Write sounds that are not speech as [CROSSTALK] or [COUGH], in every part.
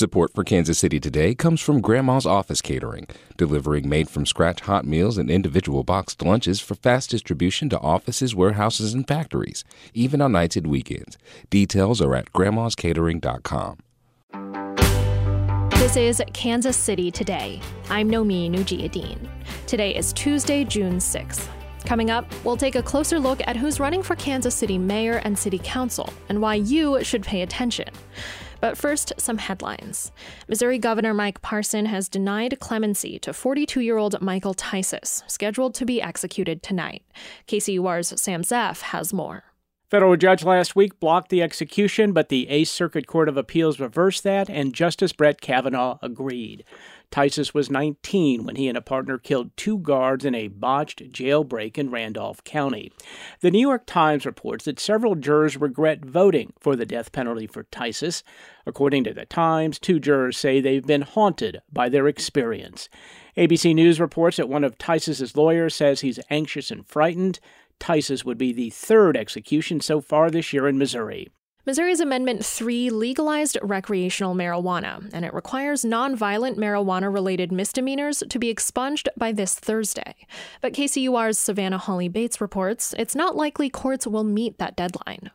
Support for Kansas City Today comes from Grandma's Office Catering, delivering made from scratch hot meals and individual boxed lunches for fast distribution to offices, warehouses, and factories, even on nights and weekends. Details are at grandmascatering.com. This is Kansas City Today. I'm Nomin Ujiyediin. Today is Tuesday, June 6th. Coming up, we'll take a closer look at who's running for Kansas City Mayor and City Council and why you should pay attention. But first, some headlines. Missouri Governor Mike Parson has denied clemency to 42 year old Michael Tisius, scheduled to be executed tonight. KCUR's Sam Zeff has more. Federal judge last week blocked the execution, but the Eighth Circuit Court of Appeals reversed that, and Justice Brett Kavanaugh agreed. Tisius was 19 when he and a partner killed two guards in a botched jailbreak in Randolph County. The New York Times reports that several jurors regret voting for the death penalty for Tisius. According to the Times, two jurors say they've been haunted by their experience. ABC News reports that one of Tisius's lawyers says he's anxious and frightened. Tisius would be the third execution so far this year in Missouri. Missouri's Amendment 3 legalized recreational marijuana, and it requires nonviolent marijuana related misdemeanors to be expunged by this Thursday. But KCUR's Savannah Hawley-Bates reports it's not likely courts will meet that deadline.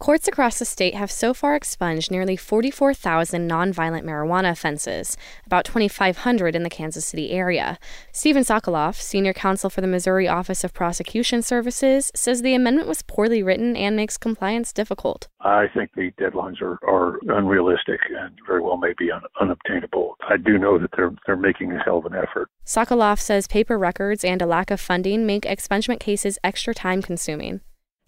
Courts across the state have so far expunged nearly 44,000 nonviolent marijuana offenses, about 2,500 in the Kansas City area. Stephen Sokoloff, senior counsel for the Missouri Office of Prosecution Services, says the amendment was poorly written and makes compliance difficult. I think the deadlines are, are unrealistic and very well may be un- unobtainable. I do know that they're they're making a hell of an effort. Sokoloff says paper records and a lack of funding make expungement cases extra time consuming.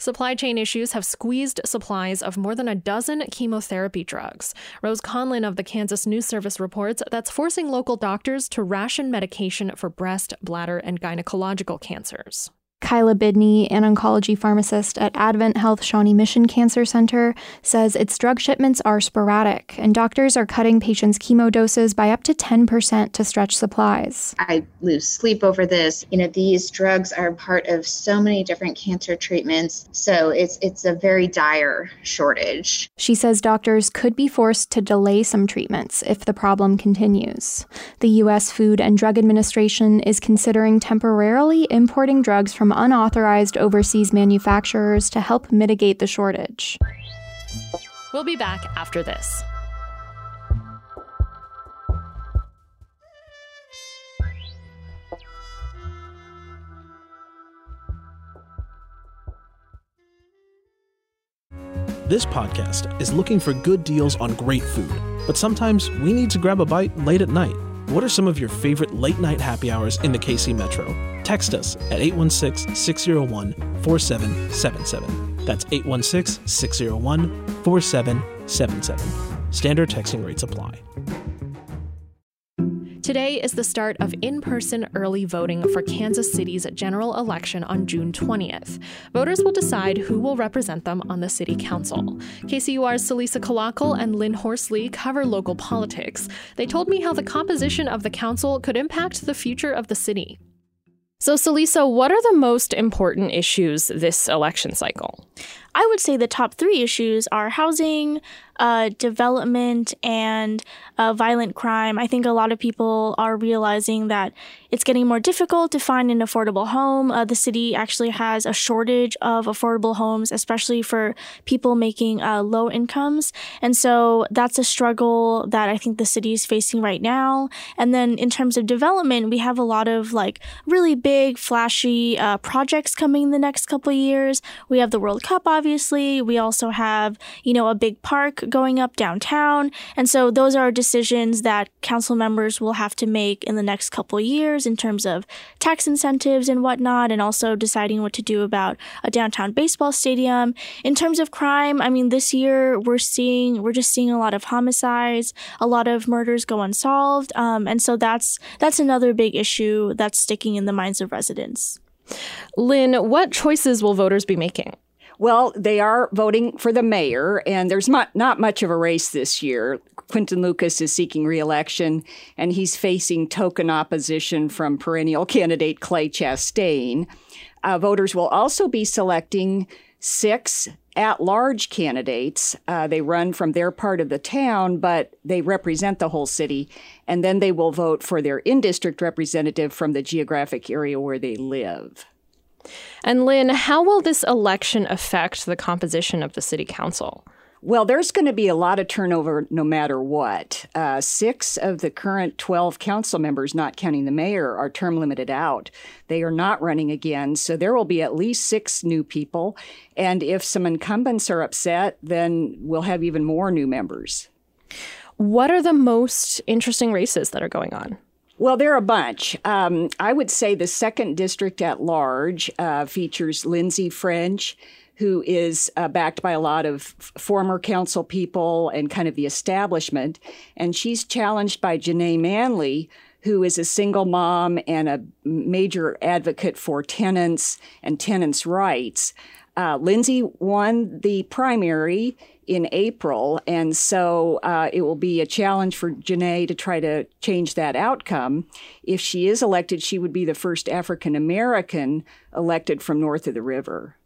Supply chain issues have squeezed supplies of more than a dozen chemotherapy drugs. Rose Conlon of the Kansas News Service reports that's forcing local doctors to ration medication for breast, bladder, and gynecological cancers. Kyla Bidney, an oncology pharmacist at Advent Health Shawnee Mission Cancer Center, says its drug shipments are sporadic, and doctors are cutting patients' chemo doses by up to 10% to stretch supplies. I lose sleep over this. You know, these drugs are part of so many different cancer treatments, so it's it's a very dire shortage. She says doctors could be forced to delay some treatments if the problem continues. The U.S. Food and Drug Administration is considering temporarily importing drugs from unauthorized overseas manufacturers to help mitigate the shortage. We'll be back after this. This podcast is looking for good deals on great food, but sometimes we need to grab a bite late at night. What are some of your favorite late night happy hours in the KC Metro? Text us at 816 601 4777. That's 816 601 4777. Standard texting rates apply. Today is the start of in person early voting for Kansas City's general election on June 20th. Voters will decide who will represent them on the city council. KCUR's Celisa Calacal and Lynn Horsley cover local politics. They told me how the composition of the council could impact the future of the city. So, Celisa, what are the most important issues this election cycle? I would say the top three issues are housing, uh, development, and uh, violent crime. I think a lot of people are realizing that it's getting more difficult to find an affordable home. Uh, the city actually has a shortage of affordable homes, especially for people making uh, low incomes. And so that's a struggle that I think the city is facing right now. And then in terms of development, we have a lot of like really big, flashy uh, projects coming the next couple years. We have the World Cup, obviously. We also have, you know, a big park going up downtown. And so those are decisions that council members will have to make in the next couple years in terms of tax incentives and whatnot, and also deciding what to do about a downtown baseball stadium. In terms of crime, I mean, this year we're seeing, we're just seeing a lot of homicides, a lot of murders go unsolved. Um, and so that's, that's another big issue that's sticking in the minds of residents. Lynn, what choices will voters be making? Well, they are voting for the mayor, and there's not, not much of a race this year. Quinton Lucas is seeking reelection, and he's facing token opposition from perennial candidate Clay Chastain. Uh, voters will also be selecting six at large candidates. Uh, they run from their part of the town, but they represent the whole city. And then they will vote for their in district representative from the geographic area where they live. And Lynn, how will this election affect the composition of the city council? Well, there's going to be a lot of turnover no matter what. Uh, six of the current 12 council members, not counting the mayor, are term limited out. They are not running again, so there will be at least six new people. And if some incumbents are upset, then we'll have even more new members. What are the most interesting races that are going on? Well, there are a bunch. Um, I would say the second district at large uh, features Lindsay French who is uh, backed by a lot of f- former council people and kind of the establishment. And she's challenged by Jenay Manley, who is a single mom and a major advocate for tenants and tenants' rights. Uh, Lindsay won the primary in April, and so uh, it will be a challenge for Jenay to try to change that outcome. If she is elected, she would be the first African American elected from north of the river.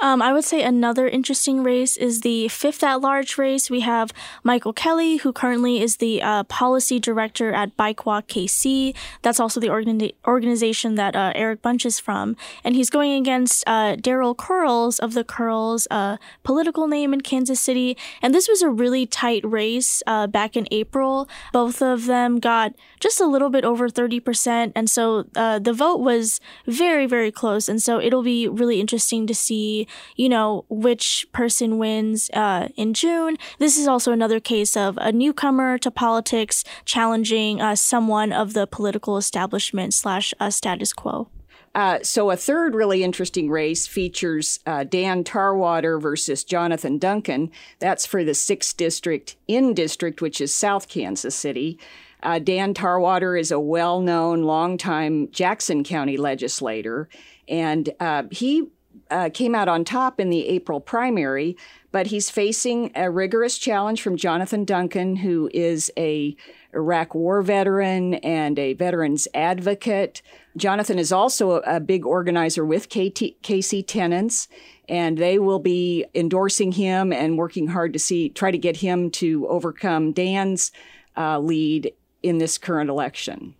Um, I would say another interesting race is the fifth at large race. We have Michael Kelly, who currently is the uh, policy director at Bike Walk KC. That's also the organi- organization that uh, Eric Bunch is from. And he's going against uh, Darrell Curls of the Curls, uh, political name in Kansas City. And this was a really tight race uh, back in April. Both of them got just a little bit over 30%. And so uh, the vote was very, very close. And so it'll be really interesting to see you know, which person wins uh, in June. This is also another case of a newcomer to politics challenging uh, someone of the political establishment slash uh, status quo. Uh, so a third really interesting race features uh, Dan Tarwater versus Jonathan Duncan. That's for the sixth district in district, which is South Kansas City. Uh, Dan Tarwater is a well-known, longtime Jackson County legislator, and uh, he uh, came out on top in the April primary, but he's facing a rigorous challenge from Jonathan Duncan, who is a Iraq War veteran and a veterans advocate. Jonathan is also a, a big organizer with KT, KC Tenants, and they will be endorsing him and working hard to see try to get him to overcome Dan's uh, lead in this current election.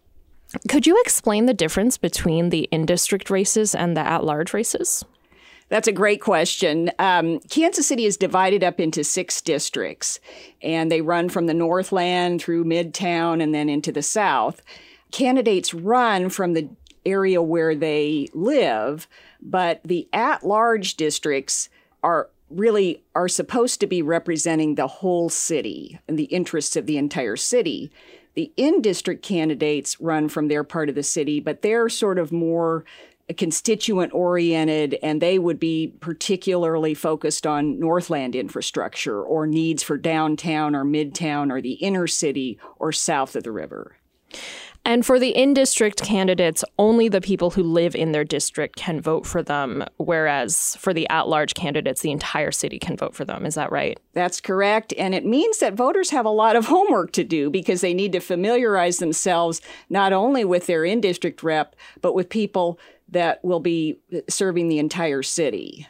Could you explain the difference between the in district races and the at large races? That's a great question. Um, Kansas City is divided up into six districts, and they run from the Northland through Midtown and then into the South. Candidates run from the area where they live, but the at large districts are really are supposed to be representing the whole city and the interests of the entire city. The in district candidates run from their part of the city, but they're sort of more constituent oriented and they would be particularly focused on Northland infrastructure or needs for downtown or midtown or the inner city or south of the river. And for the in district candidates, only the people who live in their district can vote for them, whereas for the at large candidates, the entire city can vote for them. Is that right? That's correct. And it means that voters have a lot of [LAUGHS] homework to do because they need to familiarize themselves not only with their in district rep, but with people that will be serving the entire city.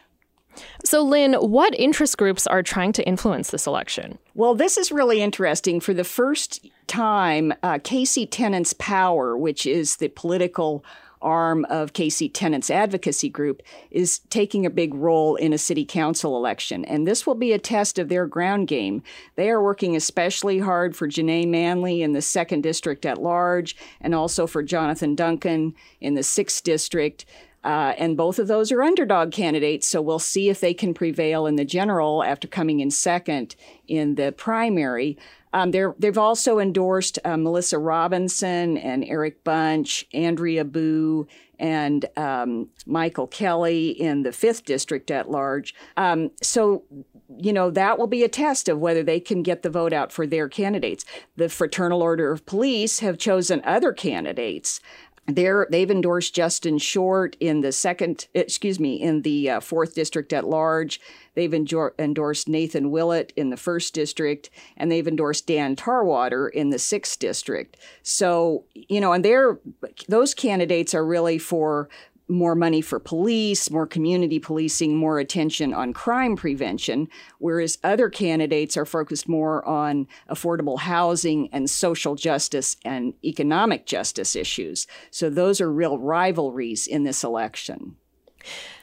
So, Lynn, what interest groups are trying to influence this election? Well, this is really interesting. For the first time, uh, KC Tenants Power, which is the political arm of KC Tenants Advocacy Group, is taking a big role in a city council election. And this will be a test of their ground game. They are working especially hard for Jenay Manley in the second district at large, and also for Jonathan Duncan in the sixth district. Uh, and both of those are underdog candidates, so we'll see if they can prevail in the general after coming in second in the primary. Um, they've also endorsed uh, Melissa Robinson and Eric Bunch, Andrea Bough, and um, Michael Kelly in the fifth district at large. Um, so, you know, that will be a test of whether they can get the vote out for their candidates. The Fraternal Order of Police have chosen other candidates. They're, they've endorsed Justin Short in the second, excuse me, in the uh, fourth district at large. They've endorsed Nathan Willett in the first district, and they've endorsed Dan Tarwater in the sixth district. So, you know, and they're those candidates are really for more money for police, more community policing, more attention on crime prevention, whereas other candidates are focused more on affordable housing and social justice and economic justice issues. So those are real rivalries in this election.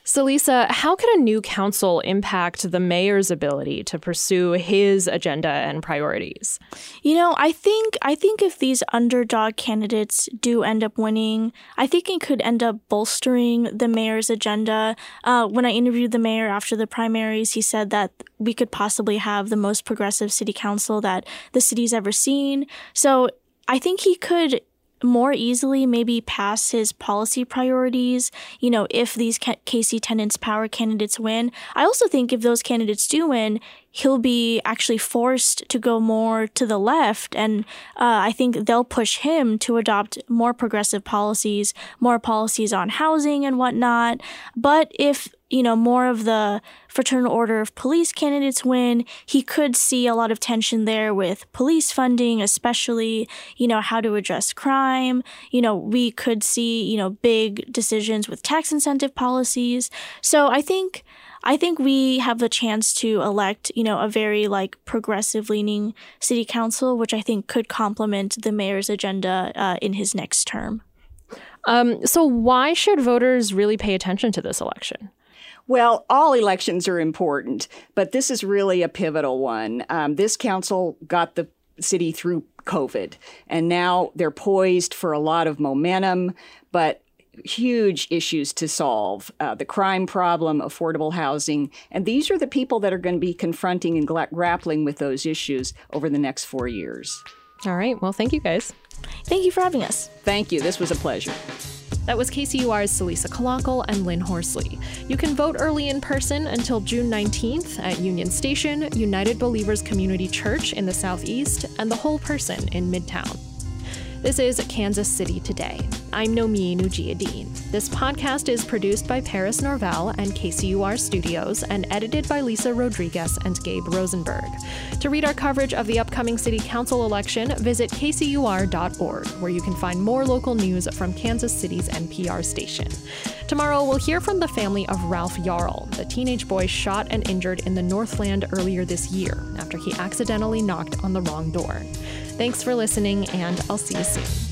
So, Lisa, how could a new council impact the mayor's ability to pursue his agenda and priorities? You know, I think I think if these underdog candidates do end up winning, I think it could end up bolstering the mayor's agenda. Uh, when I interviewed the mayor after the primaries, he said that we could possibly have the most progressive city council that the city's ever seen. So I think he could more easily maybe pass his policy priorities, you know, if these KC Tenants power candidates win. I also think if those candidates do win, he'll be actually forced to go more to the left. And uh, I think they'll push him to adopt more progressive policies, more policies on housing and whatnot. But if you know, more of the fraternal order of police candidates win, he could see a lot of tension there with police funding, especially, you know, how to address crime. You know, we could see, you know, big decisions with tax incentive policies. So I think I think we have the chance to elect, you know, a very like progressive leaning city council, which I think could complement the mayor's agenda uh, in his next term. Um, so, why should voters really pay attention to this election? Well, all elections are important, but this is really a pivotal one. Um, this council got the city through COVID, and now they're poised for a lot of momentum, but huge issues to solve uh, the crime problem, affordable housing. And these are the people that are going to be confronting and gra- grappling with those issues over the next four years. All right. Well, thank you guys. Thank you for having us. Thank you. This was a pleasure. That was KCUR's Celisa Calacal and Lynn Horsley. You can vote early in person until June 19th at Union Station, United Believers Community Church in the Southeast, and the Whole Person in Midtown. This is Kansas City Today. I'm Nomin Ujiyediin. This podcast is produced by Paris Norvell and KCUR Studios and edited by Lisa Rodriguez and Gabe Rosenberg. To read our coverage of the upcoming City Council election, visit kcur.org, where you can find more local news from Kansas City's NPR station. Tomorrow, we'll hear from the family of Ralph Yarl, the teenage boy shot and injured in the Northland earlier this year after he accidentally knocked on the wrong door. Thanks for listening, and I'll see you soon.